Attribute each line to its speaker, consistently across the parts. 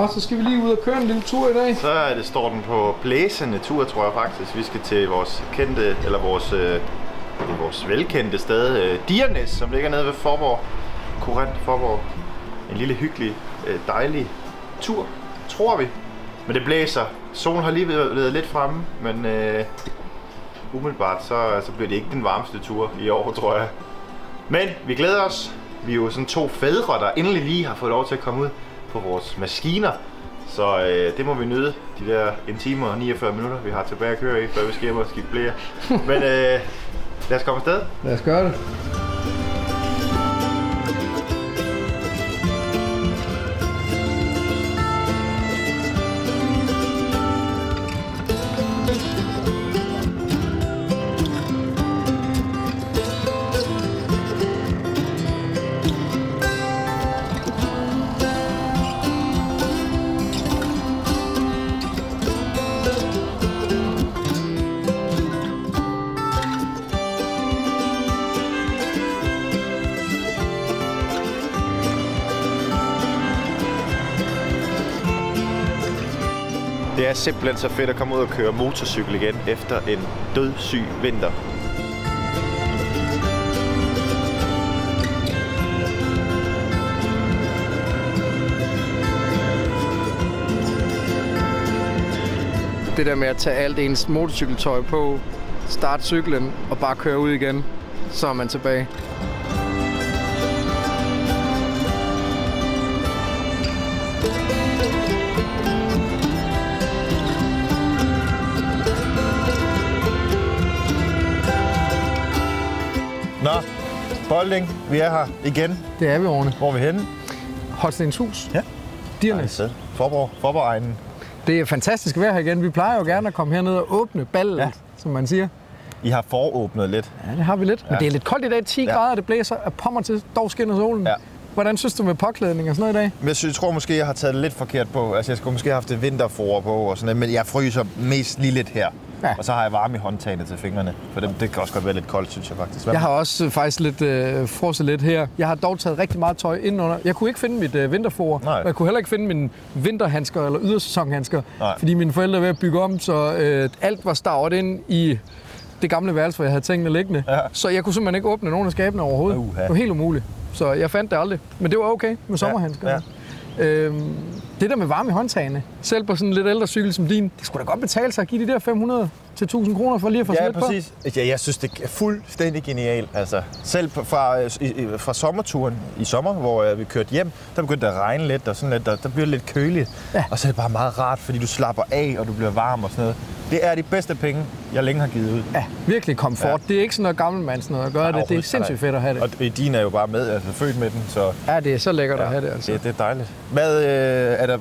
Speaker 1: Nå, så skal vi lige ud og køre en lille tur i dag.
Speaker 2: Så er det, står den på blæsende tur, tror jeg faktisk. Vi skal til vores kendte, eller vores, øh, vores velkendte sted, øh, Diernes, som ligger nede ved Forborg. Korrent Forborg. En lille hyggelig, øh, dejlig tur, tror vi. Men det blæser. Solen har lige været lidt fremme, men øh, umiddelbart så, så bliver det ikke den varmeste tur i år, tror jeg. Men vi glæder os. Vi er jo sådan to fædre, der endelig lige har fået lov til at komme ud på vores maskiner. Så øh, det må vi nyde, de der en time og 49 minutter, vi har tilbage at køre i, før vi skal hjem og skifte blære. Men øh, lad os komme afsted.
Speaker 1: Lad os gøre det.
Speaker 2: Det er simpelthen så fedt at komme ud og køre motorcykel igen efter en dødssyg vinter.
Speaker 1: Det der med at tage alt ens motorcykeltøj på, starte cyklen og bare køre ud igen, så er man tilbage.
Speaker 2: Nå, Bolding, vi er her igen.
Speaker 1: Det er vi, Orne.
Speaker 2: Hvor er vi henne?
Speaker 1: Holstenshus.
Speaker 2: Ja.
Speaker 1: Diernes.
Speaker 2: sted. Forborg, Forborg-egnen.
Speaker 1: Det er fantastisk vejr her igen. Vi plejer jo gerne at komme herned og åbne ballet, ja.
Speaker 2: Ja.
Speaker 1: som man siger.
Speaker 2: I har foråbnet lidt.
Speaker 1: Ja, det har vi lidt. Men
Speaker 2: Ja.
Speaker 1: det er lidt koldt i dag. 10
Speaker 2: Ja.
Speaker 1: grader, det blæser af pommer til. Dog skinner solen.
Speaker 2: Ja.
Speaker 1: Hvordan synes du med påklædning og sådan noget i dag?
Speaker 2: Men jeg, synes, jeg tror måske, jeg har taget det lidt forkert på. Altså, jeg skulle måske have haft det vinterfor på og sådan noget, men jeg fryser mest lige lidt her.
Speaker 1: Ja.
Speaker 2: Og så har jeg varme i håndtagene til fingrene, for det, det kan også godt være lidt koldt, synes jeg faktisk. Hvad
Speaker 1: Jeg har også øh, faktisk lidt øh, frosset lidt her. Jeg har dog taget rigtig meget tøj indenunder. Jeg kunne ikke finde mit øh, vinterfor, og jeg kunne heller ikke finde mine vinterhandsker eller ydersæsonhandsker,
Speaker 2: Nej.
Speaker 1: fordi mine forældre er ved at bygge om, så øh, alt var stavet ind i det gamle værelse, hvor jeg havde tingene liggende.
Speaker 2: Ja.
Speaker 1: Så jeg kunne simpelthen ikke åbne nogen af skabene overhovedet.
Speaker 2: Uha.
Speaker 1: Det var helt umuligt. Så jeg fandt det aldrig. Men det var okay med sommerhandsker.
Speaker 2: ja.
Speaker 1: Øhm, det der med varme i håndtagene, selv på sådan en lidt ældre cykel som din, det skulle da godt betale sig at give de der 500 til 1000 kroner for lige at få
Speaker 2: Ja,
Speaker 1: lidt på.
Speaker 2: præcis. Ja, jeg synes, det er fuldstændig genialt. Altså, selv fra, øh, fra sommerturen i sommer, hvor øh, vi kørte hjem, der begyndte det at regne lidt, og sådan lidt, der, der bliver det lidt køligt.
Speaker 1: Ja.
Speaker 2: Og så er det bare meget rart, fordi du slapper af, og du bliver varm og sådan noget. Det er de bedste penge, jeg længe har givet ud.
Speaker 1: Ja, virkelig komfort. Ja. Det er ikke sådan noget gammelmands noget at gøre det. Det er sindssygt fedt at have det.
Speaker 2: Og øh, din er jo bare med, altså født med den, så
Speaker 1: Ja, det er så lækkert at have det, altså.
Speaker 2: det, det er dejligt. Hvad, øh, er, der,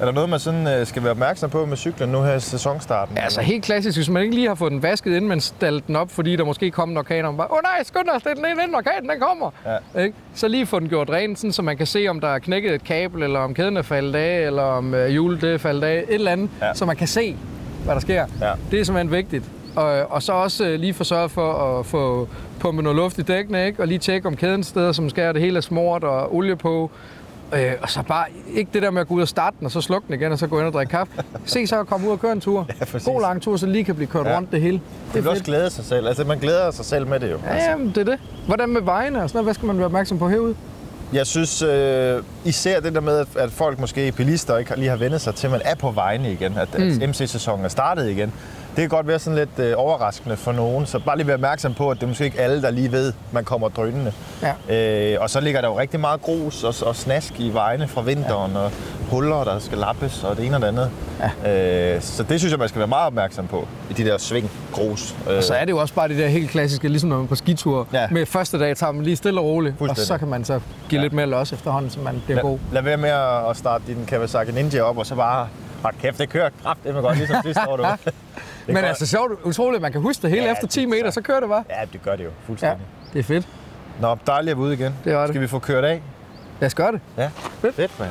Speaker 2: er der noget, man sådan, øh, skal være opmærksom på med cyklen nu her i sæsonstarten?
Speaker 1: Ja, altså helt klassisk, hvis man ikke lige har fået den vasket, inden man stallede den op, fordi der måske kom en orkan, og man bare, åh oh, nej, skynd dig, det er den ene orkanen, den kommer.
Speaker 2: Ja.
Speaker 1: Ikke? Så lige få den gjort ren, sådan, så man kan se, om der er knækket et kabel, eller om kæden er faldet af, eller om øh, hjulet det er faldet af, et eller andet,
Speaker 2: Ja.
Speaker 1: så man kan se, hvad der sker.
Speaker 2: Ja.
Speaker 1: Det er simpelthen vigtigt. Og, og så også øh, lige få sørget for at få pumpet noget luft i dækkene, ikke? og lige tjekke om kæden steder, som skærer det hele er smurt og olie på. Øh, og så bare ikke det der med at gå ud og starte den, og så slukke den igen, og så gå ind og drikke kaffe. Se så at komme ud og køre en tur.
Speaker 2: Ja, præcis.
Speaker 1: God lang tur, så lige kan blive kørt
Speaker 2: Ja.
Speaker 1: rundt det hele.
Speaker 2: Det vil også glæde sig selv. Altså, man glæder sig selv med det jo.
Speaker 1: Ja,
Speaker 2: Altså.
Speaker 1: jamen, det er det. Hvordan med vejene og sådan noget? Hvad skal man være opmærksom på herude?
Speaker 2: Jeg synes øh, især det der med, at, folk måske bilister ikke lige har vendt sig til, at man er på vejene igen, at, mm. at MC-sæsonen er startet igen. Det kan godt være sådan lidt øh, overraskende for nogen, så bare lige være opmærksom på, at det er måske ikke alle, der lige ved, man kommer drønende.
Speaker 1: Ja.
Speaker 2: Øh, og så ligger der jo rigtig meget grus og, og snask i vejene fra vinteren, ja. og huller, der skal lappes, og det ene og det andet. Ja. Øh, så det synes jeg, man skal være meget opmærksom på, i de der sving grus. Øh,
Speaker 1: Og så er det jo også bare det der helt klassiske, ligesom når man er på skitur.
Speaker 2: Ja.
Speaker 1: Med første dag tager man lige stille og roligt, og så kan man så give
Speaker 2: Ja.
Speaker 1: lidt mere los efterhånden, så man bliver god.
Speaker 2: lad, være med at starte din Kawasaki Ninja op, og så bare, hold kæft, det kører kraftedeme godt, ligesom sidste år, du.
Speaker 1: Men
Speaker 2: gør-
Speaker 1: altså sjovt, utroligt, at man kan huske det hele
Speaker 2: Ja,
Speaker 1: ja, efter
Speaker 2: det
Speaker 1: 10
Speaker 2: er
Speaker 1: meter, så- kører det bare.
Speaker 2: Ja, det gør det jo
Speaker 1: Ja,
Speaker 2: fuldstændig.
Speaker 1: det er fedt.
Speaker 2: Nå, dejligt at være ude igen.
Speaker 1: Det var det.
Speaker 2: Skal vi få kørt af?
Speaker 1: Lad os gøre det.
Speaker 2: Ja.
Speaker 1: Fedt.
Speaker 2: Fedt, mand.